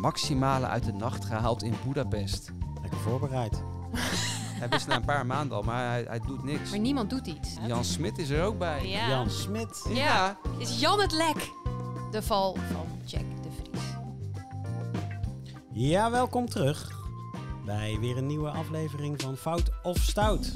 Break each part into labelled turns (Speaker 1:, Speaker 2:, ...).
Speaker 1: maximale uit de nacht gehaald in Budapest.
Speaker 2: Lekker voorbereid.
Speaker 1: Hij wist na een paar maanden al, maar hij, hij doet niks.
Speaker 3: Maar niemand doet iets.
Speaker 1: Jan Smit is er ook bij.
Speaker 3: Ja.
Speaker 2: Jan Smit.
Speaker 3: Ja. Is Jan het lek? De val van Jack de Vries.
Speaker 2: Ja, welkom terug bij weer een nieuwe aflevering van Fout of Stout.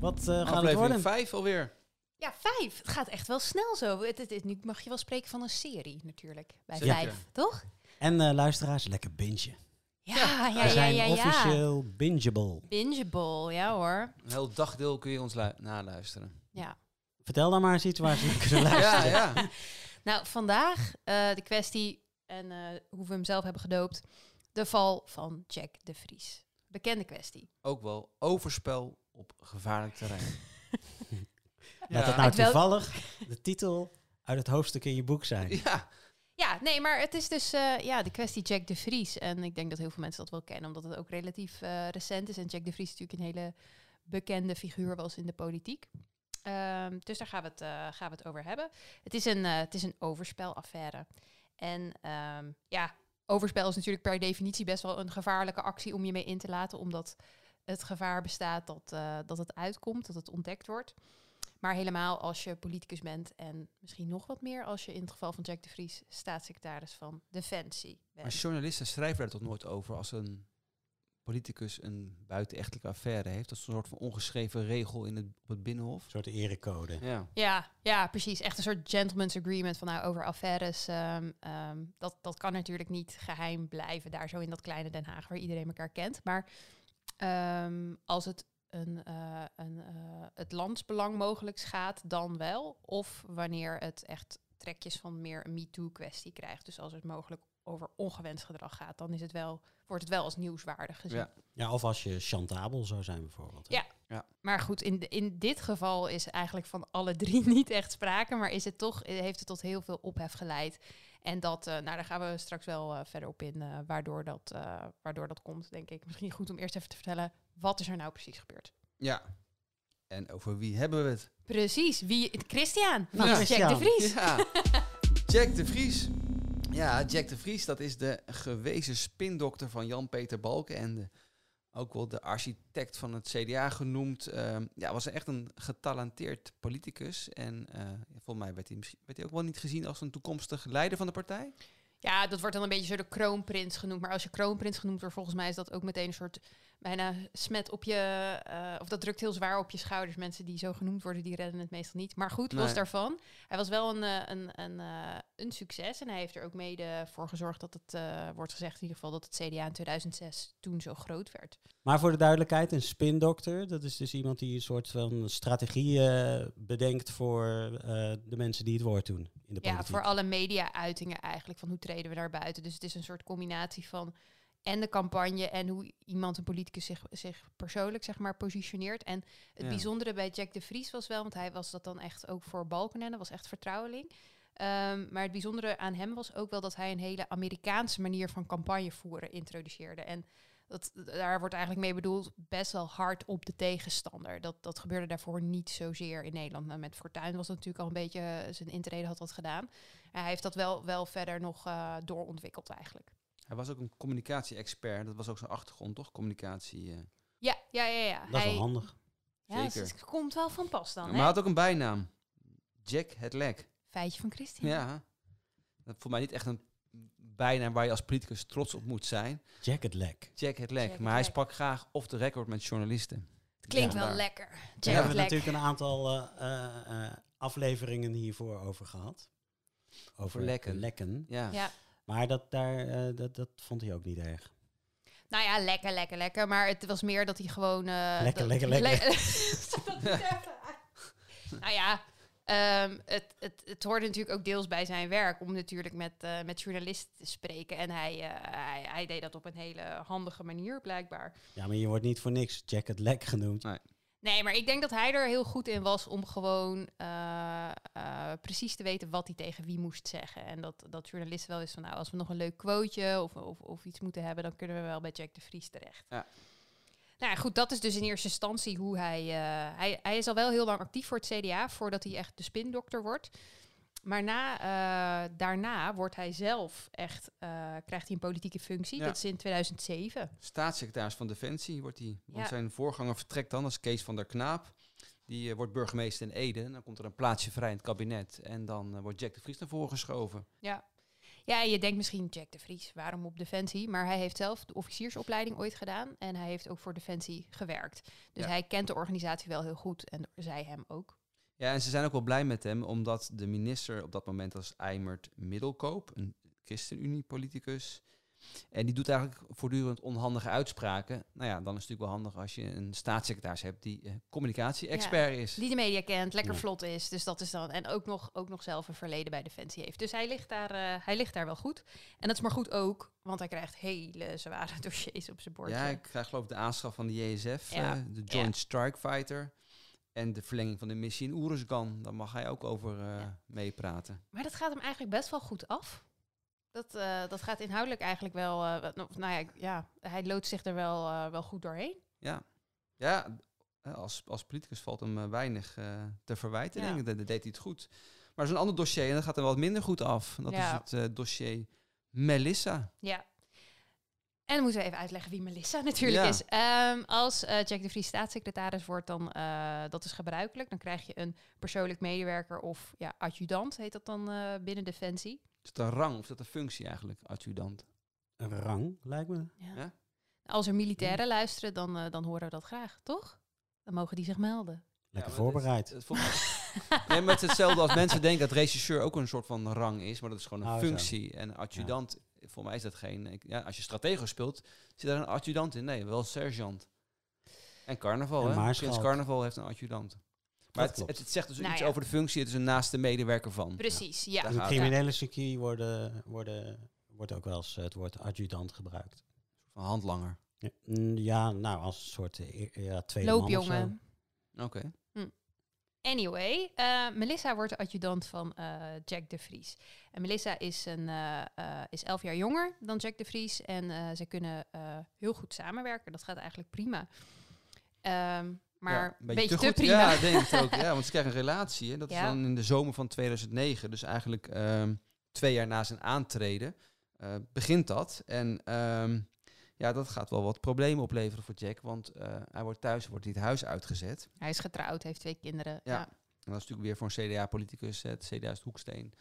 Speaker 2: Wat eh, gaat het
Speaker 1: Aflevering
Speaker 2: worden?
Speaker 1: 5 alweer.
Speaker 3: Ja, vijf. Het gaat echt wel snel zo. Het, het, het- nu mag je wel spreken van een serie natuurlijk. Bij
Speaker 1: Zeker.
Speaker 3: vijf, toch?
Speaker 2: En eh, luisteraars, lekker bingen.
Speaker 3: Ja, ja, ja,
Speaker 2: We
Speaker 3: ja,
Speaker 2: zijn
Speaker 3: ja. ja.
Speaker 2: officieel bingeable.
Speaker 3: Bingeable, ja hoor.
Speaker 1: Een heel dagdeel kun je ons lu- naluisteren.
Speaker 3: Ja.
Speaker 2: Vertel dan maar eens iets waar ze naar kunnen luisteren.
Speaker 1: Ja, ja.
Speaker 3: Nou, vandaag eh, de kwestie, en eh, hoe we hem zelf hebben gedoopt, de val van Jack de Vries. Bekende kwestie.
Speaker 1: Ook wel overspel op gevaarlijk terrein.
Speaker 2: Laat
Speaker 1: Ja.
Speaker 2: het nou toevallig de titel uit het hoofdstuk in je boek zijn.
Speaker 1: Ja,
Speaker 3: Ja, nee, maar het is dus eh, ja, de kwestie Jack de Vries. En ik denk dat heel veel mensen dat wel kennen, omdat het ook relatief eh, recent is. En Jack de Vries natuurlijk een hele bekende figuur was in de politiek. Ehm, dus daar gaan we, het, eh, gaan we het over hebben. Het is een, het is een overspelaffaire. En ehm, ja, overspel is natuurlijk per definitie best wel een gevaarlijke actie om je mee in te laten, omdat het gevaar bestaat dat, dat het uitkomt, dat het ontdekt wordt. Maar helemaal als je politicus bent en misschien nog wat meer als je in het geval van Jack de Vries staatssecretaris van Defensie
Speaker 1: maar
Speaker 3: bent.
Speaker 1: journalisten schrijven daar toch nooit over als een politicus een buitenechtelijke affaire heeft. Dat is een soort van ongeschreven regel in het, op het binnenhof.
Speaker 2: Een soort erecode.
Speaker 1: Ja.
Speaker 3: Ja, ja, precies. Echt een soort gentleman's agreement van nou over affaires. ehm, ehm, dat, dat kan natuurlijk niet geheim blijven daar zo in dat kleine Den Haag waar iedereen elkaar kent. Maar ehm, als het een, eh, een, eh, het landsbelang mogelijk schaadt, dan wel. Of wanneer het echt trekjes van meer een MeToo-kwestie krijgt. Dus als het mogelijk over ongewenst gedrag gaat, dan is het wel, wordt het wel als nieuwswaardig gezien.
Speaker 1: Ja.
Speaker 2: Ja, of als je chantabel zou zijn bijvoorbeeld. hè?
Speaker 3: Ja. Maar goed, in, in dit geval is eigenlijk van alle drie niet echt sprake. Maar is het toch, heeft het tot heel veel ophef geleid. En dat, eh, nou, daar gaan we straks wel eh, verder op in, eh, waardoor, dat, eh, waardoor dat komt, denk ik. Misschien goed om eerst even te vertellen, wat is er nou precies gebeurd?
Speaker 1: ja. En over wie hebben we het?
Speaker 3: Precies, wie? Christian van
Speaker 1: Ja.
Speaker 3: Jack de. Vries.
Speaker 1: Ja, Jack de Vries. Ja, Jack de Vries, dat is de gewezen spindokter van Jan-Peter Balkenende. Ook wel de architect van het CDA genoemd. Ehm, ja, was echt een getalenteerd politicus. En eh, ja, volgens mij werd hij, misschien- werd hij ook wel niet gezien als een toekomstig leider van de partij.
Speaker 3: Ja, dat wordt dan een beetje zo de kroonprins genoemd. Maar als je kroonprins genoemd wordt, volgens mij is dat ook meteen een soort bijna smet op je... eh, of dat drukt heel zwaar op je schouders. Mensen die zo genoemd worden, die redden het meestal niet. Maar goed, los
Speaker 1: Nee.
Speaker 3: daarvan. Hij was wel een, eh, een, een, eh, een succes. En hij heeft er ook mede voor gezorgd dat het, wordt gezegd in ieder geval, dat het CDA in 2006 toen zo groot werd.
Speaker 2: Maar voor de duidelijkheid, een spindokter, dat is dus iemand die een soort van strategie bedenkt voor de mensen die het woord doen in de
Speaker 3: Ja,
Speaker 2: politiek.
Speaker 3: voor alle media-uitingen eigenlijk, van hoe treden we daar buiten. Dus het is een soort combinatie van en de campagne en hoe iemand, een politicus, zich, zich persoonlijk zeg maar positioneert. En het
Speaker 1: Ja.
Speaker 3: bijzondere bij Jack de Vries was wel, want hij was dat dan echt ook voor Balkenende, was echt vertrouweling. Ehm, maar het bijzondere aan hem was ook wel dat hij een hele Amerikaanse manier van campagne voeren introduceerde. En dat, daar wordt eigenlijk mee bedoeld best wel hard op de tegenstander. Dat, dat gebeurde daarvoor niet zozeer in Nederland. Nou, met Fortuyn was dat natuurlijk al een beetje, eh, zijn intrede had dat gedaan. En hij heeft dat wel, wel verder nog eh, doorontwikkeld eigenlijk.
Speaker 1: Hij was ook een communicatie-expert. Dat was ook zijn achtergrond, toch? Communicatie. eh.
Speaker 3: Ja, ja, ja. ja.
Speaker 2: Dat is
Speaker 3: hij,
Speaker 2: wel handig.
Speaker 3: ja,
Speaker 1: zeker.
Speaker 3: het komt wel van pas dan.
Speaker 1: maar
Speaker 3: hè?
Speaker 1: hij had ook een bijnaam. Jack het Lek.
Speaker 3: Feitje van Christian.
Speaker 1: Ja. Dat voor mij niet echt een bijnaam waar je als politicus trots op moet zijn.
Speaker 2: Lek.
Speaker 1: Jack het Lek.
Speaker 3: Jack het
Speaker 1: maar hij
Speaker 3: Lek.
Speaker 1: sprak graag off the record met journalisten.
Speaker 3: Het klinkt
Speaker 1: Ja,
Speaker 3: wel lekker.
Speaker 2: We
Speaker 3: Jack
Speaker 2: hebben
Speaker 3: lek.
Speaker 2: natuurlijk een aantal eh, eh, eh, afleveringen hiervoor over gehad. Over
Speaker 1: lekken.
Speaker 2: lekken.
Speaker 1: Ja.
Speaker 3: Ja.
Speaker 2: Maar dat, daar, eh, dat, dat vond hij ook niet erg.
Speaker 3: Nou ja, lekker, lekker, lekker. Maar het was meer dat hij gewoon... eh,
Speaker 2: Lekker,
Speaker 3: dat-
Speaker 2: lekker, lekker.
Speaker 3: Even. nou ja, ehm, het, het, het hoorde natuurlijk ook deels bij zijn werk... om natuurlijk met, eh, met journalisten te spreken. En hij, eh, hij, hij deed dat op een hele handige manier, blijkbaar.
Speaker 2: Ja, maar je wordt niet voor niks Jacket Lek genoemd.
Speaker 3: Nee, maar ik denk dat hij er heel goed in was om gewoon eh, eh, precies te weten wat hij tegen wie moest zeggen. En dat, dat journalisten wel eens van, nou, als we nog een leuk quoteje of, of, of iets moeten hebben, dan kunnen we wel bij Jack de Vries terecht.
Speaker 1: Ja.
Speaker 3: Nou ja, goed, dat is dus in eerste instantie hoe hij, eh, hij... Hij is al wel heel lang actief voor het CDA, voordat hij echt de spindokter wordt. Maar na, eh, daarna wordt hij zelf echt, eh, krijgt hij een politieke functie.
Speaker 1: Ja.
Speaker 3: Dat is in 2007.
Speaker 1: Staatssecretaris van Defensie wordt hij. Want
Speaker 3: Ja.
Speaker 1: zijn voorganger vertrekt dan als Kees van der Knaap. Die eh, wordt burgemeester in Ede. En dan komt er een plaatsje vrij in het kabinet. En dan wordt Jack de Vries naar voren geschoven.
Speaker 3: Ja. Ja, je denkt misschien Jack de Vries, waarom op Defensie? Maar hij heeft zelf de officiersopleiding ooit gedaan en hij heeft ook voor Defensie gewerkt. Dus
Speaker 1: Ja.
Speaker 3: hij kent de organisatie wel heel goed en zij hem ook.
Speaker 1: Ja, en ze zijn ook wel blij met hem, omdat de minister op dat moment was Eimert Middelkoop, een ChristenUnie-politicus. En die doet eigenlijk voortdurend onhandige uitspraken. Nou ja, dan is het natuurlijk wel handig als je een staatssecretaris hebt die eh, communicatie-expert is.
Speaker 3: Die de media kent, lekker
Speaker 2: Ja.
Speaker 3: vlot is. Dus dat is dan. En ook nog, ook nog zelf een verleden bij Defensie heeft. Dus hij ligt, daar, eh, hij ligt daar wel goed. En dat is maar goed ook, want hij krijgt hele zware dossiers op zijn bordje.
Speaker 1: Ja, ik krijg geloof ik de aanschaf van de JSF,
Speaker 3: Ja.
Speaker 1: eh, de Joint Strike Fighter. En de verlenging van de missie in Oeruzgan. Daar mag hij ook over eh,
Speaker 3: Ja.
Speaker 1: meepraten.
Speaker 3: Maar dat gaat hem eigenlijk best wel goed af. Dat, eh, dat gaat inhoudelijk eigenlijk wel. eh, nou ja, ja, hij loodt zich er wel, wel goed doorheen.
Speaker 1: Ja, ja als, als politicus valt hem weinig te verwijten.
Speaker 3: Ja.
Speaker 1: Denk ik. Dat, dat deed hij het goed. Maar er is een ander dossier en dat gaat er wat minder goed af. En Dat
Speaker 3: Ja.
Speaker 1: is het dossier Melissa.
Speaker 3: Ja. En dan moeten we even uitleggen wie Melissa natuurlijk
Speaker 1: Ja.
Speaker 3: is. Ehm, als eh, Jack de Vries staatssecretaris wordt, dan uh, dat is gebruikelijk. Dan krijg je een persoonlijk medewerker of ja, adjudant, heet dat dan uh, binnen Defensie.
Speaker 1: Is dat een rang of is dat een functie eigenlijk, adjudant?
Speaker 2: Een rang, lijkt me.
Speaker 3: Ja.
Speaker 1: Ja?
Speaker 3: Als er militairen luisteren, dan, uh, dan horen we dat graag, toch? Dan mogen die zich melden.
Speaker 2: Lekker
Speaker 1: Ja,
Speaker 2: voorbereid.
Speaker 1: Het nee, maar het is hetzelfde als mensen denken dat regisseur ook een soort van rang is, maar dat is gewoon een
Speaker 2: Oh, zo.
Speaker 1: functie. En adjudant, voor mij is dat geen... ik- Ja, als je stratego speelt, zit daar een adjudant in. Nee, wel een sergeant. En carnaval,
Speaker 2: En
Speaker 1: hè? Prins Carnaval heeft een adjudant. Maar het, het, het zegt dus
Speaker 3: Nou
Speaker 1: iets
Speaker 3: ja.
Speaker 1: over de functie. Het is een naaste medewerker van.
Speaker 3: Precies, ja.
Speaker 2: In het criminele circuit worden, worden, wordt ook wel eens het woord adjudant gebruikt.
Speaker 1: Van handlanger.
Speaker 2: Ja, mm, ja, nou, als een soort eh, ja, tweede man of zo.
Speaker 3: Loopjongen. Anyway, eh, Melissa wordt de adjudant van eh, Jack de Vries. En Melissa is, een, eh, is elf jaar jonger dan Jack de Vries. En ze kunnen heel goed samenwerken. Dat gaat eigenlijk prima. Ehm, maar
Speaker 1: Ja,
Speaker 3: een beetje, te,
Speaker 1: goed.
Speaker 3: prima.
Speaker 1: Ja, denk ik ook. Ja, want ze krijgen een relatie. Hè. Dat
Speaker 3: Ja.
Speaker 1: is dan in de zomer van 2009. Dus eigenlijk ehm, twee jaar na zijn aantreden begint dat. En ehm, ja, dat gaat wel wat problemen opleveren voor Jack. Want eh, hij wordt thuis, wordt hij het huis uitgezet.
Speaker 3: Hij is getrouwd, heeft twee kinderen.
Speaker 1: Ja.
Speaker 3: Ja.
Speaker 1: En dat is natuurlijk weer voor een CDA-politicus. Het CDA is de hoeksteen.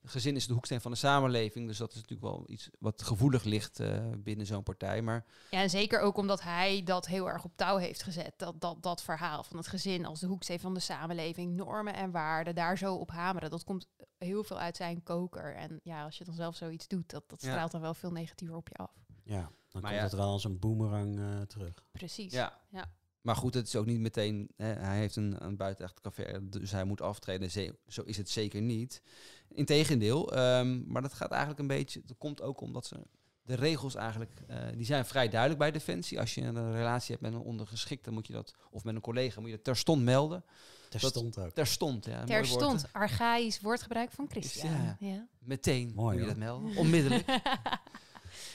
Speaker 1: Het gezin is de hoeksteen van de samenleving. Dus dat is natuurlijk wel iets wat gevoelig ligt eh, binnen zo'n partij. Maar
Speaker 3: Ja, en zeker ook omdat hij dat heel erg op touw heeft gezet. Dat, dat, dat verhaal van het gezin als de hoeksteen van de samenleving, normen en waarden, daar zo op hameren. Dat komt heel veel uit zijn koker. En ja, als je dan zelf zoiets doet, dat, dat
Speaker 1: Ja.
Speaker 3: straalt dan wel veel negatiever op je af.
Speaker 2: Ja, dan
Speaker 1: Maar
Speaker 2: komt
Speaker 1: ja.
Speaker 2: het wel als een boemerang eh, terug.
Speaker 3: Precies.
Speaker 1: Ja.
Speaker 3: Ja.
Speaker 1: Maar goed, het is ook niet meteen. Hè, hij heeft een, een buitenecht café, dus hij moet aftreden. Ze- Zo is het zeker niet. Integendeel, ehm maar dat gaat eigenlijk een beetje. Dat komt ook omdat ze. De regels eigenlijk, eh, die zijn vrij duidelijk bij Defensie. Als je een relatie hebt met een ondergeschikte, moet je dat, of met een collega, moet je dat terstond melden.
Speaker 2: Terstond ook.
Speaker 1: Terstond, ja. woord,
Speaker 3: Terstond,
Speaker 1: hè.
Speaker 3: archaïs woordgebruik van Christian.
Speaker 1: Ja.
Speaker 3: Ja.
Speaker 1: Meteen
Speaker 2: Mooi,
Speaker 1: moet je
Speaker 2: hoor.
Speaker 1: dat melden, onmiddellijk.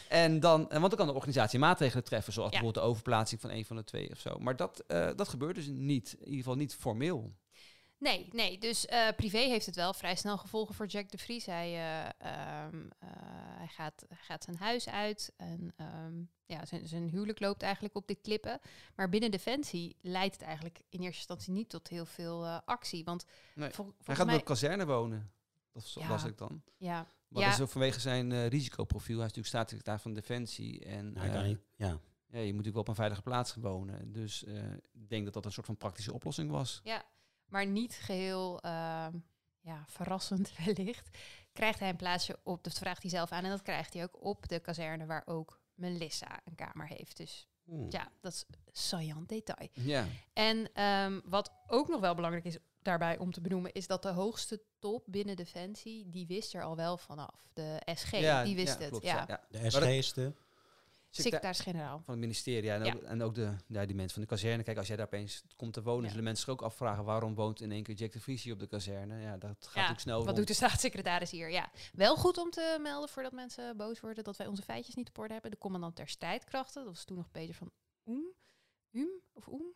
Speaker 1: En dan, en want dan kan de organisatie maatregelen treffen, zoals
Speaker 3: Ja.
Speaker 1: bijvoorbeeld de overplaatsing van een van de twee of zo. Maar dat, eh, dat gebeurt dus niet, in ieder geval niet formeel.
Speaker 3: Nee, nee. Dus eh, privé heeft het wel vrij snel gevolgen voor Jack de Vries. Hij, eh, ehm, eh, hij, gaat, hij gaat zijn huis uit en ehm, ja, zijn, zijn huwelijk loopt eigenlijk op de klippen. Maar binnen Defensie leidt het eigenlijk in eerste instantie niet tot heel veel actie. Want
Speaker 1: Nee.
Speaker 3: vol-
Speaker 1: Hij gaat
Speaker 3: mij...
Speaker 1: op kazerne wonen. Dat zo
Speaker 3: Ja.
Speaker 1: las ik dan.
Speaker 3: Ja,
Speaker 1: Maar
Speaker 3: Ja.
Speaker 1: dat is ook vanwege zijn eh, risicoprofiel. Hij is natuurlijk staatssecretaris van Defensie. En
Speaker 2: Ja,
Speaker 1: eh,
Speaker 2: niet, ja.
Speaker 1: ja, je moet natuurlijk wel op een veilige plaats wonen. Dus eh, ik denk dat dat een soort van praktische oplossing was.
Speaker 3: ja, maar niet geheel ehm, ja, verrassend wellicht. Krijgt hij een plaatsje op, dat vraagt hij zelf aan. En dat krijgt hij ook op de kazerne waar ook Melissa een kamer heeft. Dus
Speaker 2: Hm.
Speaker 3: ja, dat is saillant detail.
Speaker 1: Ja,
Speaker 3: En ehm, wat ook nog wel belangrijk is daarbij om te benoemen, is dat de hoogste top binnen Defensie, die wist er al wel vanaf. De SG,
Speaker 1: ja
Speaker 3: die wist
Speaker 1: ja,
Speaker 3: het.
Speaker 1: klopt,
Speaker 3: ja.
Speaker 1: ja.
Speaker 2: De SG is de...
Speaker 1: Secreta-
Speaker 3: Secretaris-generaal.
Speaker 1: van het ministerie ja, en,
Speaker 3: Ja.
Speaker 1: Ook, en ook de, ja, die mensen van de kazerne. Kijk, als jij daar opeens komt te wonen,
Speaker 3: Ja.
Speaker 1: zullen mensen zich ook afvragen waarom woont in één keer Jack de Vries hier op de kazerne. Ja, dat gaat
Speaker 3: Ja,
Speaker 1: natuurlijk snel
Speaker 3: Wat
Speaker 1: rond.
Speaker 3: doet de staatssecretaris hier? Ja, wel goed om te melden voordat mensen boos worden dat wij onze feitjes niet op orde hebben. De commandant der strijdkrachten, dat was toen nog Peter van Oem. Oem of Oem?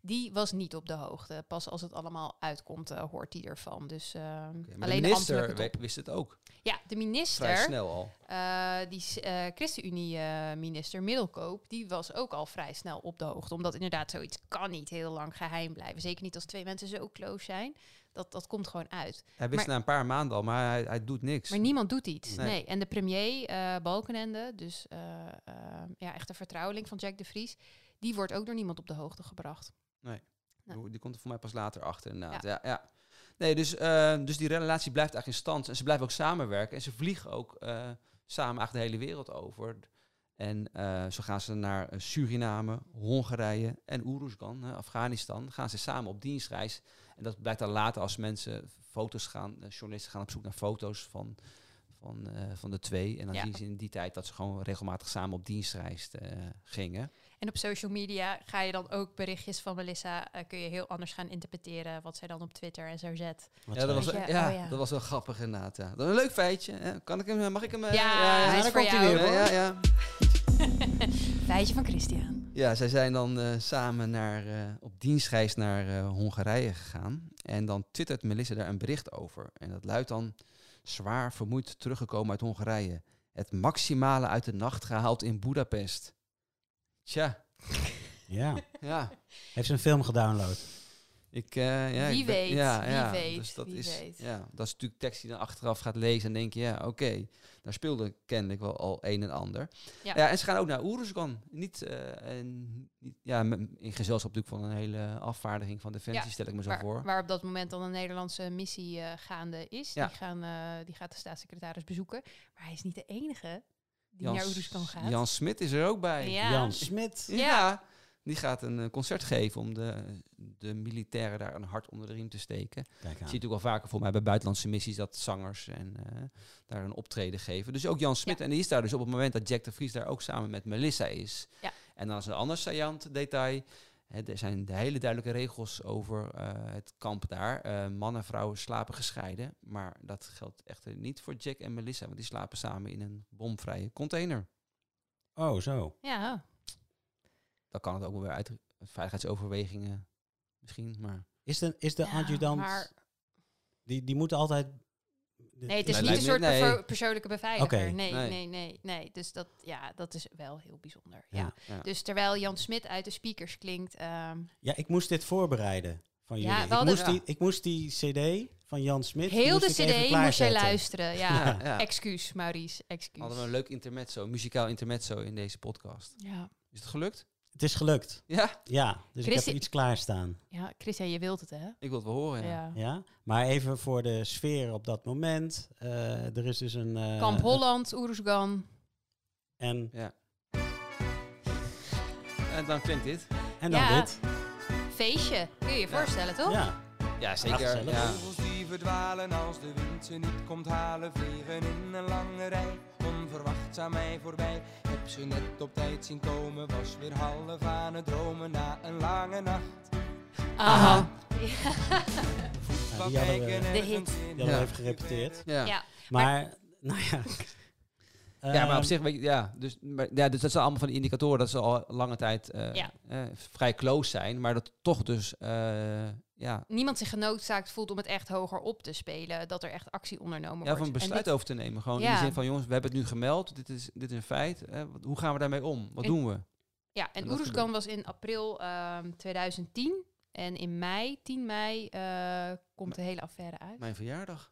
Speaker 3: Die was niet op de hoogte. Pas als het allemaal uitkomt, eh, hoort hij ervan. Dus eh, alleen
Speaker 1: de minister wist het ook.
Speaker 3: Ja, de
Speaker 1: Vrij
Speaker 3: minister,
Speaker 1: snel al.
Speaker 3: eh, die ChristenUnie-minister Middelkoop, die was ook al vrij snel op de hoogte. Omdat inderdaad zoiets kan niet heel lang geheim blijven. Zeker niet als twee mensen zo close zijn. Dat, dat komt gewoon uit.
Speaker 1: Hij wist
Speaker 3: Maar-
Speaker 1: na een paar maanden al, maar hij, hij doet niks.
Speaker 3: Maar niemand doet iets.
Speaker 1: Nee.
Speaker 3: Nee. En de premier, Balkenende, dus ja, echt een vertrouweling van Jack de Vries, die wordt ook door niemand op de hoogte gebracht. Ja.
Speaker 1: Die komt er voor mij pas later achter inderdaad. Ja. Ja, Nee, dus, eh, dus die relatie blijft eigenlijk in stand. En ze blijven ook samenwerken. En ze vliegen ook eh, samen eigenlijk de hele wereld over. En eh, zo gaan ze naar Suriname, Hongarije en Oeruzgan, Afghanistan. Gaan ze samen op dienstreis. En dat blijkt dan later als mensen foto's gaan, journalisten gaan op zoek naar foto's van, van, van de twee. En dan
Speaker 3: Ja.
Speaker 1: zien ze in die tijd dat ze gewoon regelmatig samen op dienstreis gingen.
Speaker 3: En op social media ga je dan ook berichtjes van Melissa, eh, kun je heel anders gaan interpreteren wat zij dan op Twitter en zo zet.
Speaker 2: Wat
Speaker 1: Ja, dat was, ja,
Speaker 3: oh ja.
Speaker 1: dat was wel grappig inderdaad. Ja. Dat is een leuk feitje. Hè? Kan ik hem, mag ik hem? eh,
Speaker 3: Ja, hij is voor
Speaker 2: komt hij
Speaker 3: jou.
Speaker 2: weer,
Speaker 1: ja, ja, ja.
Speaker 3: Feitje van Christian.
Speaker 1: Ja, zij zijn dan eh, samen naar, eh, op dienstreis naar eh, Hongarije gegaan. En dan twittert Melissa daar een bericht over. En dat luidt dan... Zwaar vermoeid teruggekomen uit Hongarije. Het maximale uit de nacht gehaald in Budapest. Tja,
Speaker 2: Ja.
Speaker 1: ja.
Speaker 2: Heeft ze een film gedownload?
Speaker 1: Ik, eh, ja,
Speaker 3: Wie
Speaker 1: ik ben-
Speaker 3: weet,
Speaker 1: ja,
Speaker 3: wie
Speaker 1: ja.
Speaker 3: weet,
Speaker 1: Dus dat
Speaker 3: wie
Speaker 1: is,
Speaker 3: weet.
Speaker 1: Ja, dat is natuurlijk tekst die je dan achteraf gaat lezen en denk je, ja, oké, daar speelde kennelijk wel al een en ander. Ja.
Speaker 3: Ja.
Speaker 1: en ze gaan ook naar Oeruzgan. Niet, eh, en, niet ja, in gezelschap natuurlijk van een hele afvaardiging van Defensie,
Speaker 3: Ja,
Speaker 1: stel ik me zo
Speaker 3: Waar,
Speaker 1: voor.
Speaker 3: waar op dat moment dan een Nederlandse missie eh, gaande is.
Speaker 1: Ja.
Speaker 3: Die, gaan, eh, die gaat de staatssecretaris bezoeken. Maar hij is niet de enige die
Speaker 1: Jan
Speaker 3: naar gaat.
Speaker 1: Jan Smit is er ook bij.
Speaker 3: Ja.
Speaker 2: Jan Smit.
Speaker 1: Ja.
Speaker 3: Ja.
Speaker 1: Die gaat een eh, concert geven om de, de militairen daar een hart onder de riem te steken.
Speaker 2: Kijk
Speaker 1: Je ziet natuurlijk wel vaker voor mij bij buitenlandse missies dat zangers en eh, daar een optreden geven. Dus ook Jan Smit.
Speaker 3: Ja.
Speaker 1: En die is daar dus op het moment dat Jack de Vries daar ook samen met Melissa is.
Speaker 3: Ja.
Speaker 1: En dan is een ander saillant detail. Hè, er zijn de hele duidelijke regels over eh, het kamp daar. Eh, mannen en vrouwen slapen gescheiden. Maar dat geldt echter niet voor Jack en Melissa. Want die slapen samen in een bomvrije container.
Speaker 2: Oh, zo.
Speaker 3: Ja,
Speaker 1: Dan kan het ook wel weer uit veiligheidsoverwegingen misschien. Maar
Speaker 2: Is de, is de
Speaker 3: Ja,
Speaker 2: adjudant...
Speaker 3: maar-
Speaker 2: Die, die moet altijd...
Speaker 3: Nee, het is
Speaker 1: Nee,
Speaker 3: niet een
Speaker 1: me-
Speaker 3: soort
Speaker 1: nee.
Speaker 3: persoonlijke beveiliger. Nee,
Speaker 1: Nee.
Speaker 3: nee, nee, nee, Dus dat, ja, dat is wel heel bijzonder. Ja.
Speaker 2: Ja.
Speaker 1: ja.
Speaker 3: Dus terwijl Jan Smit uit de speakers klinkt... ehm,
Speaker 2: Ja, ik moest dit voorbereiden van
Speaker 3: Ja,
Speaker 2: jullie. ik, moest die, ik moest die cd van Jan Smit...
Speaker 3: heel de cd moest jij luisteren. Ja,
Speaker 1: Ja, ja.
Speaker 3: excuus, Maurice, excuus.
Speaker 1: Hadden we een leuk intermezzo, een muzikaal intermezzo in deze podcast.
Speaker 3: Ja.
Speaker 1: Is het gelukt?
Speaker 2: Het is gelukt.
Speaker 1: Ja,
Speaker 2: Ja, dus ik heb iets klaarstaan.
Speaker 3: ja, Christian, je wilt het, hè?
Speaker 1: ik wil het wel horen. Ja.
Speaker 3: Ja.
Speaker 2: Ja? Maar even voor de sfeer op dat moment. eh, er is dus een... eh,
Speaker 3: Kamp Holland, Oeruzgan.
Speaker 2: En,
Speaker 1: Ja. En dan klinkt dit.
Speaker 2: en dan
Speaker 3: Ja.
Speaker 2: dit.
Speaker 3: Feestje, kun je je voorstellen, toch?
Speaker 2: Ja.
Speaker 1: Ja,
Speaker 2: zeker.
Speaker 1: Ja.
Speaker 4: Vogels die verdwalen als de wind ze niet komt halen, vliegen in een lange rij. Onverwachts aan mij voorbij, heb ze net op tijd zien komen, was weer half aan het dromen na een lange nacht.
Speaker 3: Aha.
Speaker 2: Nou, die hadden we,
Speaker 4: kijken
Speaker 3: hit.
Speaker 2: hadden we
Speaker 1: Ja.
Speaker 2: even gerepeteerd.
Speaker 1: Ja. Ja.
Speaker 3: Ja,
Speaker 2: Maar, nou ja.
Speaker 1: maar op
Speaker 2: Ehm,
Speaker 1: zich, weet je, ja. Dus, maar, ja, dus dat zijn allemaal van die indicatoren dat ze al lange tijd eh,
Speaker 3: Ja.
Speaker 1: eh, vrij close zijn. Maar dat toch dus, eh, ja,
Speaker 3: niemand zich genoodzaakt voelt om het echt hoger op te spelen. Dat er echt actie ondernomen
Speaker 1: ja,
Speaker 3: wordt.
Speaker 1: van een
Speaker 3: En
Speaker 1: besluit
Speaker 3: dit-
Speaker 1: over te nemen. Gewoon in
Speaker 3: Ja.
Speaker 1: de zin van, jongens, we hebben het nu gemeld. Dit is, dit is een feit. hè, wat- hoe gaan we daarmee om? Wat
Speaker 3: En-
Speaker 1: doen we?
Speaker 3: Ja, en
Speaker 1: En dat
Speaker 3: Oeruzgan was in april ehm, 2010. En in mei, 10 mei, eh, komt de hele affaire uit.
Speaker 1: Mijn verjaardag.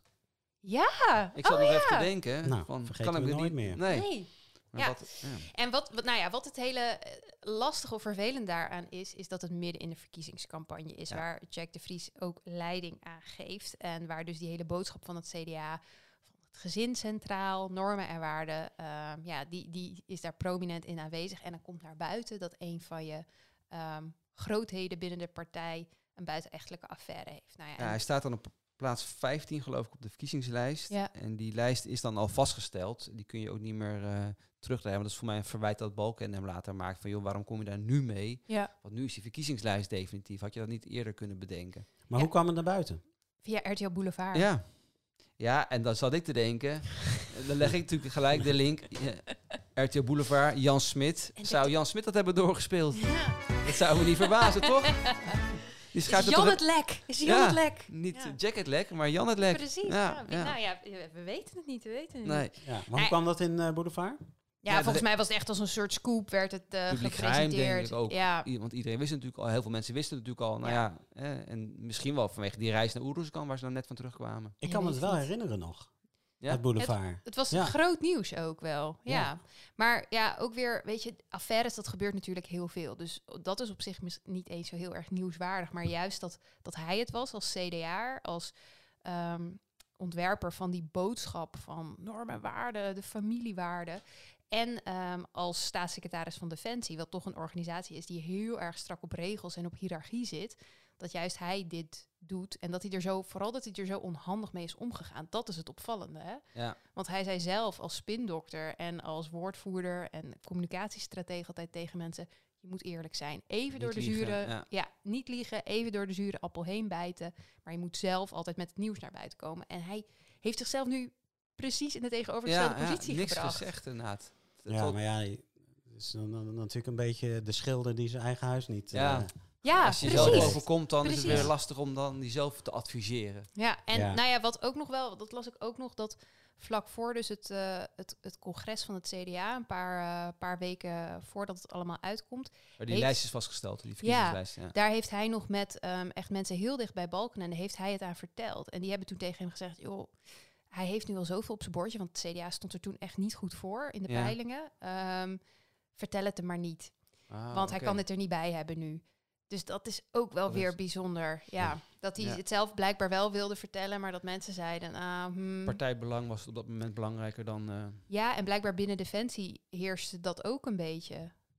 Speaker 3: Ja!
Speaker 1: Ik zat
Speaker 3: oh,
Speaker 1: nog
Speaker 3: ja.
Speaker 1: even te denken.
Speaker 2: Nou,
Speaker 1: van,
Speaker 2: we
Speaker 1: ik dit
Speaker 2: nooit
Speaker 1: niet?
Speaker 2: meer.
Speaker 1: Nee.
Speaker 3: Nee.
Speaker 1: Maar
Speaker 3: Ja.
Speaker 1: wat- ja.
Speaker 3: En wat, wat, nou ja, wat het hele eh, lastige of vervelend daaraan is, is dat het midden in de verkiezingscampagne is,
Speaker 1: Ja.
Speaker 3: waar Jack de Vries ook leiding aan geeft. En waar dus die hele boodschap van het CDA, van het gezin centraal, normen en waarden, ehm, ja, die, die is daar prominent in aanwezig. En dan komt naar buiten dat een van je ehm, grootheden binnen de partij een buitenechtelijke affaire heeft. Nou ja,
Speaker 1: Ja,
Speaker 3: en-
Speaker 1: hij staat dan op plaats 15 geloof ik op de verkiezingslijst.
Speaker 3: Ja.
Speaker 1: En die lijst is dan al vastgesteld. Die kun je ook niet meer eh terugdraaien. Want dat is voor mij een verwijt dat Balken hem later maakt. Van joh, waarom kom je daar nu mee?
Speaker 3: ja,
Speaker 1: Want nu is die verkiezingslijst definitief. Had je dat niet eerder kunnen bedenken?
Speaker 2: Maar
Speaker 3: Ja.
Speaker 2: hoe kwam het naar buiten?
Speaker 3: via RTL Boulevard.
Speaker 1: Ja. Ja, en dan zat ik te denken. dan leg ik natuurlijk gelijk de link. RTL Boulevard, Jan Smit. Zou Jan Smit dat hebben doorgespeeld?
Speaker 3: Ja.
Speaker 1: Dat zou me niet verbazen, toch? Die
Speaker 3: Is
Speaker 1: schrijft
Speaker 3: Jan
Speaker 1: toch
Speaker 3: het lek? Is Jan
Speaker 1: Ja.
Speaker 3: het lek?
Speaker 1: Niet
Speaker 3: Ja.
Speaker 1: Jack het lek, maar Jan het lek.
Speaker 3: Precies.
Speaker 1: Ja,
Speaker 3: Ja,
Speaker 1: ja.
Speaker 3: Nou ja, we we weten het niet, we weten het
Speaker 1: Nee,
Speaker 3: niet.
Speaker 2: Ja, maar hoe kwam dat in eh, Boulevard?
Speaker 3: Ja,
Speaker 1: Ja,
Speaker 3: volgens mij was het echt als een soort scoop, werd het eh
Speaker 1: Publiek geheim,
Speaker 3: gepresenteerd.
Speaker 1: denk ik ook.
Speaker 3: Ja,
Speaker 1: I- want iedereen wist het natuurlijk al, heel veel mensen wisten het natuurlijk al. Nou ja, hè, en misschien wel vanwege die reis naar Oeruzkan, waar ze dan net van terugkwamen.
Speaker 2: Ik kan me het wel herinneren nog.
Speaker 1: Ja?
Speaker 2: Het Boulevard.
Speaker 3: het was
Speaker 2: Ja.
Speaker 3: groot nieuws ook wel. Ja.
Speaker 2: Ja.
Speaker 3: Maar ja, ook weer, weet je, affaires, dat gebeurt natuurlijk heel veel. Dus dat is op zich mis- niet eens zo heel erg nieuwswaardig. Maar juist dat, dat hij het was als CDA, als ehm, ontwerper van die boodschap van normen, waarden, de familiewaarden. En ehm, als staatssecretaris van Defensie, wat toch een organisatie is die heel erg strak op regels en op hiërarchie zit. Dat juist hij dit doet en dat hij er zo, vooral dat hij er zo onhandig mee is omgegaan. Dat is het opvallende. Hè?
Speaker 1: Ja,
Speaker 3: Want hij zei zelf als spindokter en als woordvoerder en communicatiestratege altijd tegen mensen: je moet eerlijk zijn. Even
Speaker 1: Niet
Speaker 3: door de
Speaker 1: liegen,
Speaker 3: zure,
Speaker 1: ja.
Speaker 3: ja. niet liegen, even door de zure appel heen bijten. Maar je moet zelf altijd met het nieuws naar buiten komen. En hij heeft zichzelf nu precies in de tegenovergestelde
Speaker 1: ja, ja,
Speaker 3: positie
Speaker 1: niks
Speaker 3: gebracht.
Speaker 1: gezegd inderdaad.
Speaker 2: Ja,
Speaker 1: Tot-
Speaker 2: maar ja, het is dan, dan natuurlijk een beetje de schilder die zijn eigen huis niet...
Speaker 1: Ja.
Speaker 2: eh,
Speaker 3: Ja,
Speaker 1: als je
Speaker 3: precies.
Speaker 1: zelf overkomt, dan is het
Speaker 3: Precies.
Speaker 1: weer lastig om dan die zelf te adviseren.
Speaker 3: Ja, en
Speaker 2: Ja.
Speaker 3: nou ja, wat ook nog wel, dat las ik ook nog, dat vlak voor dus het, eh, het, het congres van het CDA, een paar, eh, paar weken voordat het allemaal uitkomt,
Speaker 1: Maar die
Speaker 3: Heeft-
Speaker 1: lijst is vastgesteld, die verkiezingslijst. Ja.
Speaker 3: Daar heeft hij nog met ehm, echt mensen heel dicht bij Balkenende, heeft hij het aan verteld. En die hebben toen tegen hem gezegd, joh, hij heeft nu al zoveel op zijn bordje, want het CDA stond er toen echt niet goed voor in de
Speaker 1: Ja.
Speaker 3: peilingen. Ehm, vertel het hem maar niet,
Speaker 1: Ah,
Speaker 3: want hij kan het er niet bij hebben nu. Dus dat is ook wel
Speaker 1: Dat is-
Speaker 3: weer bijzonder. Ja,
Speaker 2: Ja.
Speaker 3: dat hij
Speaker 1: Ja.
Speaker 3: het zelf blijkbaar wel wilde vertellen, maar dat mensen zeiden, ah, hmm.
Speaker 1: Partijbelang was op dat moment belangrijker dan... eh,
Speaker 3: ja, en blijkbaar binnen Defensie heerste dat ook een beetje.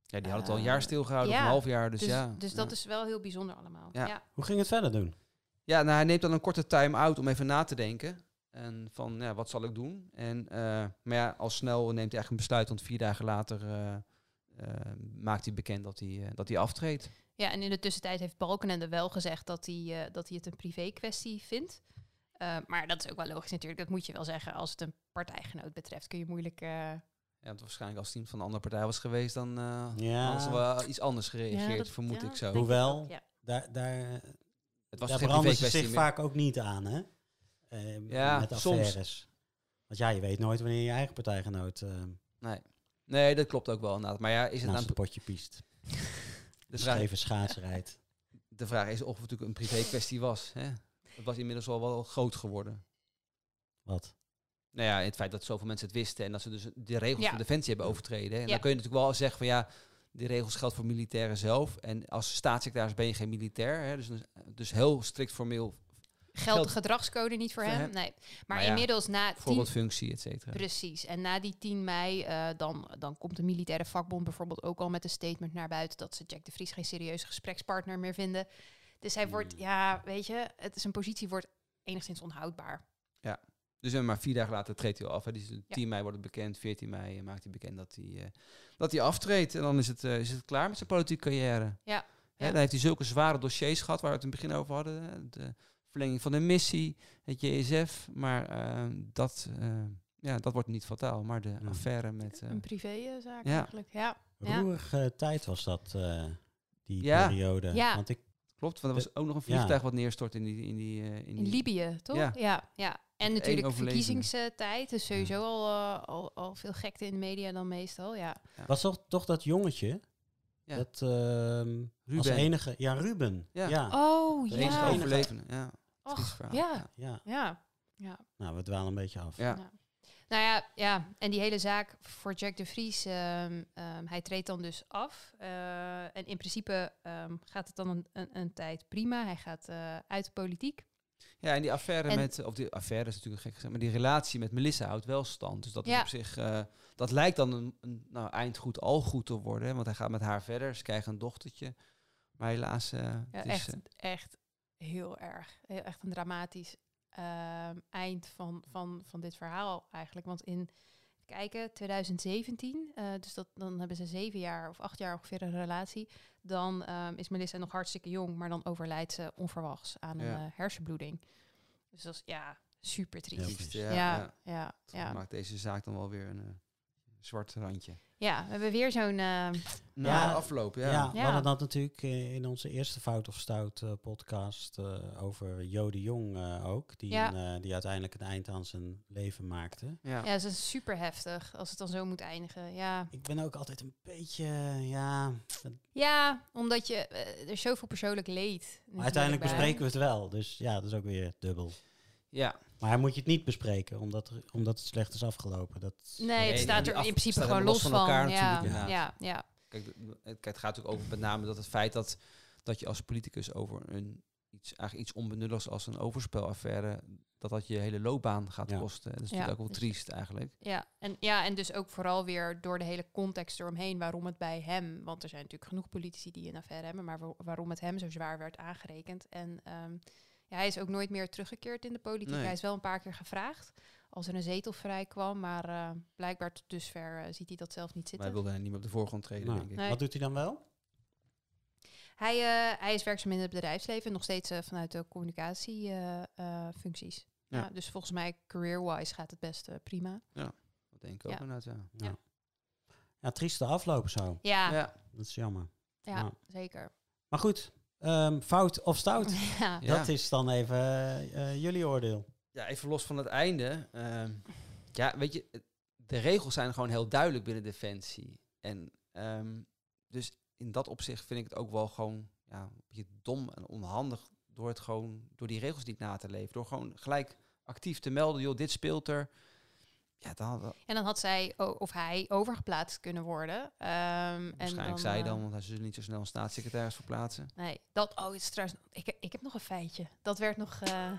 Speaker 1: ja, die hadden het al een
Speaker 3: Eh,
Speaker 1: jaar stilgehouden, of een half jaar. Dus,
Speaker 3: Dus,
Speaker 1: ja.
Speaker 3: dus
Speaker 1: ja.
Speaker 3: dat is wel heel bijzonder allemaal.
Speaker 1: Ja.
Speaker 3: Ja.
Speaker 2: Hoe ging het verder doen?
Speaker 1: Ja, nou, hij neemt dan een korte time-out om even na te denken. En van, ja, wat zal ik doen? En, eh, maar ja, al snel neemt hij eigenlijk een besluit, want vier dagen later eh, maakt hij bekend dat hij, dat hij aftreedt.
Speaker 3: Ja, en in de tussentijd heeft Balkenende wel gezegd dat hij, eh, dat hij het een privé kwestie vindt. Eh, maar dat is ook wel logisch natuurlijk. Dat moet je wel zeggen. Als het een partijgenoot betreft, kun je moeilijk... eh,
Speaker 1: Ja, want waarschijnlijk als het iemand van een andere partij was geweest, dan eh
Speaker 2: Ja.
Speaker 1: hadden ze wel iets anders gereageerd,
Speaker 3: ja, dat-
Speaker 1: vermoed
Speaker 3: ja,
Speaker 1: ik zo.
Speaker 2: Hoewel-. Daar, daar,
Speaker 1: Het was
Speaker 2: daar
Speaker 1: geen
Speaker 2: branden ze zich
Speaker 1: meer.
Speaker 2: vaak ook niet aan, hè? Eh,
Speaker 1: Ja,
Speaker 2: met
Speaker 1: soms.
Speaker 2: affaires. Want ja, je weet nooit wanneer je eigen partijgenoot
Speaker 1: Nee. nee, dat klopt ook wel inderdaad. Maar ja, is het
Speaker 2: naast een potje piest.
Speaker 1: de vraag,
Speaker 2: rijdt.
Speaker 1: de vraag is of het natuurlijk een privé kwestie was. Hè? Het was inmiddels al wel groot geworden.
Speaker 2: Wat?
Speaker 1: Nou ja, het feit dat zoveel mensen het wisten en dat ze dus de regels
Speaker 3: Ja.
Speaker 1: van Defensie hebben overtreden. hè. En
Speaker 3: Ja.
Speaker 1: dan kun je natuurlijk wel zeggen van ja, die regels geldt voor militairen zelf. En als staatssecretaris ben je geen militair. Hè? Dus, dus heel strikt formeel
Speaker 3: Geldt de gedragscode niet voor
Speaker 1: voor
Speaker 3: hem?
Speaker 1: hem.
Speaker 3: Nee. Maar
Speaker 1: Maar ja,
Speaker 3: inmiddels na tien...
Speaker 1: voorbeeldfunctie, et cetera.
Speaker 3: Precies. En na die 10 mei, eh, dan, dan komt de militaire vakbond bijvoorbeeld ook al met een statement naar buiten dat ze Jack de Vries geen serieuze gesprekspartner meer vinden. Dus hij wordt,
Speaker 2: Hmm.
Speaker 3: ja, weet je, het, zijn positie wordt enigszins onhoudbaar.
Speaker 1: Dus eh, maar vier dagen later treedt hij al af. Hè. Dus
Speaker 3: Ja.
Speaker 1: 10 mei wordt het bekend, 14 mei eh, maakt hij bekend dat hij, eh, dat hij aftreedt. En dan is het, is het klaar met zijn politieke carrière.
Speaker 3: Ja.
Speaker 1: Hè,
Speaker 3: Ja.
Speaker 1: dan heeft hij zulke zware dossiers gehad waar we het in het begin over hadden. De verlenging van de missie, het JSF. Maar eh, dat, eh, ja, dat wordt niet fataal. Maar de
Speaker 2: Ja.
Speaker 1: affaire met... eh,
Speaker 3: Een privézaak
Speaker 1: ja.
Speaker 3: eigenlijk, ja. Ja.
Speaker 2: Roerige tijd was dat, eh, die
Speaker 1: Ja.
Speaker 2: periode.
Speaker 3: Ja.
Speaker 2: Want ik,
Speaker 1: klopt, want er was ook nog een
Speaker 2: Ja.
Speaker 1: vliegtuig wat neerstort in die... In, die, eh, in
Speaker 3: In
Speaker 1: die
Speaker 3: Libië, toch?
Speaker 1: Ja.
Speaker 3: Ja, ja. En natuurlijk
Speaker 1: overlevende.
Speaker 3: verkiezingstijd. Dus sowieso al, eh, al, al veel gekte in de media dan meestal, ja.
Speaker 2: was toch, toch dat jongetje?
Speaker 1: Ja.
Speaker 2: Dat ehm, als
Speaker 1: Ruben.
Speaker 2: enige... Ja, Ruben.
Speaker 1: Ja.
Speaker 2: Ja.
Speaker 3: Oh,
Speaker 1: de
Speaker 3: ja.
Speaker 1: enige- overlevende. Ja,
Speaker 3: Och, ja,
Speaker 2: ja.
Speaker 3: ja, ja.
Speaker 2: Nou, we dwalen een beetje af.
Speaker 1: Ja.
Speaker 3: Ja. Nou ja, ja, en die hele zaak voor Jack de Vries, ehm, ehm, hij treedt dan dus af. Eh, en in principe ehm, gaat het dan een, een, een tijd prima. Hij gaat eh, uit de politiek.
Speaker 1: Ja, en die affaire
Speaker 3: En-
Speaker 1: met, of die affaire is natuurlijk gek gezegd, maar die relatie met Melissa houdt wel stand. Dus dat
Speaker 3: Ja.
Speaker 1: op zich, eh, dat lijkt dan een, een nou, eind al goed te worden, hè, want hij gaat met haar verder. Ze krijgen een dochtertje. Maar helaas, eh,
Speaker 3: Ja,
Speaker 1: het is,
Speaker 3: echt, echt heel erg. Heel, echt een dramatisch ehm, eind van, van, van dit verhaal eigenlijk. Want in, kijken, 2017, eh, dus dat, dan hebben ze zeven jaar of acht jaar ongeveer een relatie. Dan ehm, is Melissa nog hartstikke jong, maar dan overlijdt ze onverwachts aan een eh, hersenbloeding. Dus dat is ja, super triest.
Speaker 1: ja,
Speaker 3: Ja,
Speaker 1: ja,
Speaker 3: ja, ja,
Speaker 1: maakt deze zaak dan wel weer een eh, zwart randje.
Speaker 3: Ja, we hebben weer zo'n... eh,
Speaker 1: Na
Speaker 2: Ja,
Speaker 1: afloop,
Speaker 2: Ja,
Speaker 1: ja.
Speaker 2: we hadden dat natuurlijk eh, in onze eerste Fout of Stout eh, podcast eh, over Jo de Jong eh, ook. Die,
Speaker 3: Ja.
Speaker 2: een, die uiteindelijk een eind aan zijn leven maakte.
Speaker 1: Ja.
Speaker 3: ja, het is super heftig als het dan zo moet eindigen. Ja,
Speaker 2: Ik ben ook altijd een beetje, ja...
Speaker 3: ja omdat je... er zoveel persoonlijk leed.
Speaker 2: Uiteindelijk bespreken we het wel. Dus ja, dat is ook weer dubbel.
Speaker 1: Ja.
Speaker 2: Maar hij moet je het niet bespreken, omdat, er, omdat het slecht is afgelopen. Dat,
Speaker 3: Nee,
Speaker 1: Nee,
Speaker 3: het staat er in principe gewoon los van.
Speaker 1: van elkaar
Speaker 3: ja,
Speaker 1: natuurlijk,
Speaker 3: ja, ja,
Speaker 1: Kijk, het gaat natuurlijk over met name dat het feit dat, dat je als politicus over een iets, eigenlijk iets onbenulligs als een overspelaffaire, dat dat je hele loopbaan gaat
Speaker 2: Ja.
Speaker 1: kosten. Dat is
Speaker 3: Ja,
Speaker 1: natuurlijk ook wel
Speaker 3: dus-
Speaker 1: triest eigenlijk.
Speaker 3: ja. En, ja, en dus ook vooral weer door de hele context eromheen waarom het bij hem... Want er zijn natuurlijk genoeg politici die een affaire hebben... maar wa- waarom het hem zo zwaar werd aangerekend. En ehm, ja, hij is ook nooit meer teruggekeerd in de politiek.
Speaker 1: Nee.
Speaker 3: Hij is wel een paar keer gevraagd als er een zetel vrij kwam... maar eh, blijkbaar tot dusver eh, ziet hij dat zelf niet
Speaker 1: Maar
Speaker 3: zitten.
Speaker 1: hij wilde niet meer op de voorgrond treden,
Speaker 2: Nou,
Speaker 1: denk ik.
Speaker 3: Nee.
Speaker 2: Wat doet hij dan wel?
Speaker 3: Hij, eh, hij is werkzaam in het bedrijfsleven, nog steeds vanuit de communicatiefuncties.
Speaker 1: Ja.
Speaker 3: ja. dus volgens mij career-wise gaat het best prima.
Speaker 1: Dat denk ik ook
Speaker 3: Ja.
Speaker 1: inderdaad, ja.
Speaker 2: Ja.
Speaker 3: Ja.
Speaker 2: ja, trieste afloop zo.
Speaker 3: Ja, ja,
Speaker 1: Ja,
Speaker 2: Dat is jammer. Ja.
Speaker 3: zeker.
Speaker 2: Maar goed, ehm, fout of stout?
Speaker 3: ja.
Speaker 1: Ja.
Speaker 2: Dat is dan even eh, eh, jullie oordeel.
Speaker 1: ja, even los van het einde. ehm, ja, weet je, de regels zijn gewoon heel duidelijk binnen Defensie. En ehm, dus in dat opzicht vind ik het ook wel gewoon ja, een beetje dom en onhandig door het gewoon door die regels niet na te leven. Door gewoon gelijk actief te melden, joh, dit speelt er. Ja, dan had
Speaker 3: En dan had zij of hij overgeplaatst kunnen worden. Ehm, en
Speaker 1: waarschijnlijk zij
Speaker 3: eh,
Speaker 1: dan, want hij zullen niet zo snel een staatssecretaris verplaatsen.
Speaker 3: Nee, dat, oh, het is trouwens, ik, ik heb nog een feitje. Dat werd nog, eh,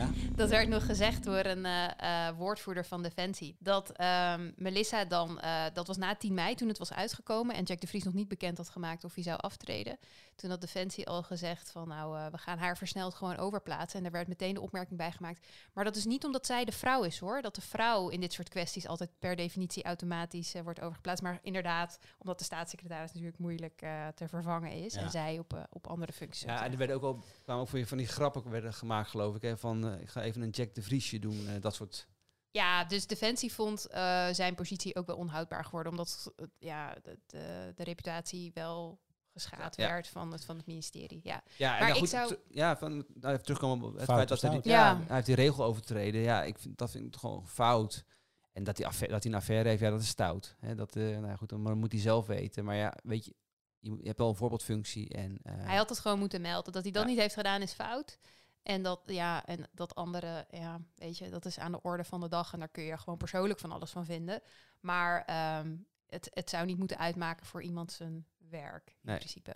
Speaker 2: Ja?
Speaker 3: Dat werd nog gezegd door een eh, eh, woordvoerder van Defensie. Dat ehm, Melissa dan, eh, dat was na 10 mei toen het was uitgekomen en Jack de Vries nog niet bekend had gemaakt of hij zou aftreden. Toen had Defensie al gezegd van nou, eh, we gaan haar versneld gewoon overplaatsen. En daar werd meteen de opmerking bij gemaakt. Maar dat is niet omdat zij de vrouw is hoor. Dat de vrouw in dit soort kwesties altijd per definitie automatisch wordt overgeplaatst. Maar inderdaad, omdat de staatssecretaris natuurlijk moeilijk eh, te vervangen is.
Speaker 2: Ja.
Speaker 3: En zij op, op andere functies.
Speaker 1: Ja, en er werden ook wel kwamen ook van die- van die grappen werden gemaakt, geloof ik. Hè, van ik ga even een Jack de Vriesje doen, eh, dat soort.
Speaker 3: Ja, dus Defensie vond eh, zijn positie ook wel onhoudbaar geworden. Omdat eh, ja, de, de, de reputatie wel geschaad
Speaker 1: Ja.
Speaker 3: werd van het, van het ministerie. Ja.
Speaker 1: Ja, en
Speaker 3: Maar
Speaker 1: nou
Speaker 3: ik
Speaker 1: goed,
Speaker 3: zou-
Speaker 1: ja, van, nou, even terugkomen op het
Speaker 2: Fout
Speaker 1: feit dat hij, ja,
Speaker 3: Ja.
Speaker 1: hij heeft die regel overtreden. Ja, ik vind, dat vind ik gewoon fout. En dat hij, affaire, dat hij een affaire heeft, ja, dat is stout. Hè, dat, eh, nou ja, goed, dan moet hij zelf weten. Maar ja, weet je, je, hebt wel een voorbeeldfunctie. En, eh,
Speaker 3: Hij had het gewoon moeten melden. Dat hij dat
Speaker 1: Ja.
Speaker 3: niet heeft gedaan is fout. En dat, ja, en dat andere, ja, weet je, dat is aan de orde van de dag. En daar kun je gewoon persoonlijk van alles van vinden. Maar ehm, het, het zou niet moeten uitmaken voor iemand zijn werk, in
Speaker 1: Nee.
Speaker 3: principe.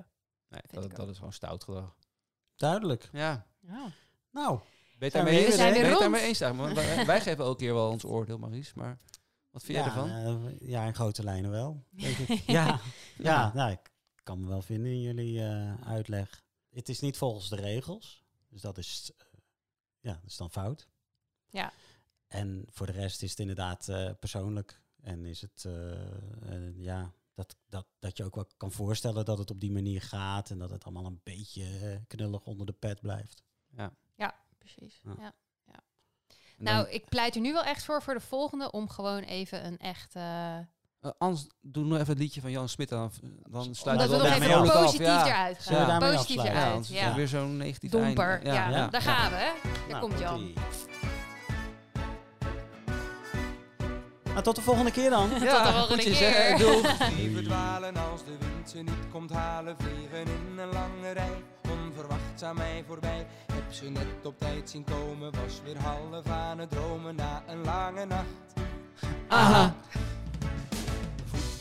Speaker 1: nee, dat, dat
Speaker 3: ook.
Speaker 1: is gewoon stout gedrag.
Speaker 2: Duidelijk.
Speaker 1: Ja,
Speaker 3: Ja.
Speaker 2: Nou,
Speaker 1: ben je daarmee
Speaker 2: hier
Speaker 1: eens? Ben je daarmee eens? wij, wij geven elke keer wel ons oordeel, Maries. Maar wat vind jij
Speaker 2: ja,
Speaker 1: ervan?
Speaker 2: eh, ja, in grote lijnen wel. Denk ik. ja, ja nou, ik kan me wel vinden in jullie eh, uitleg. Het is niet volgens de regels. Dus dat is, eh, ja, dat is dan fout.
Speaker 3: Ja.
Speaker 2: En voor de rest is het inderdaad eh, persoonlijk. En is het, eh, ja, dat, dat, dat je ook wel kan voorstellen dat het op die manier gaat. En dat het allemaal een beetje knullig onder de pet blijft.
Speaker 3: Precies.
Speaker 2: Ja.
Speaker 3: Ja.
Speaker 1: En
Speaker 3: Nou,
Speaker 1: dan-
Speaker 3: ik pleit er nu wel echt voor voor de volgende om gewoon even een echt. Eh
Speaker 1: eh, anders doe nog even het liedje van Jan Smit aan. Dan sluit
Speaker 3: dat we
Speaker 1: het
Speaker 3: nog even
Speaker 1: af.
Speaker 3: positief
Speaker 1: Ja.
Speaker 3: eruit gaan. Positief
Speaker 2: afsluiten?
Speaker 1: Ja,
Speaker 3: eruit.
Speaker 1: anders is
Speaker 3: Ja.
Speaker 1: het weer zo'n negatief
Speaker 3: Domper.
Speaker 1: einde.
Speaker 3: Ja,
Speaker 2: Ja.
Speaker 3: daar
Speaker 2: Ja.
Speaker 3: gaan we. Hè? Daar
Speaker 2: Nou,
Speaker 3: komt Jan.
Speaker 2: Nou, tot de volgende keer dan.
Speaker 3: Tot de volgende keer.
Speaker 1: hè. Doeg.
Speaker 4: Die verdwalen als de wind ze niet komt halen Vliegen in een lange rij, onverwachts aan mij voorbij Heb ze net op tijd zien komen, was weer half aan het dromen Na een lange nacht
Speaker 1: Aha.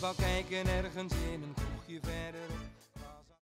Speaker 4: Voetbal kijken ergens in een kroegje verderop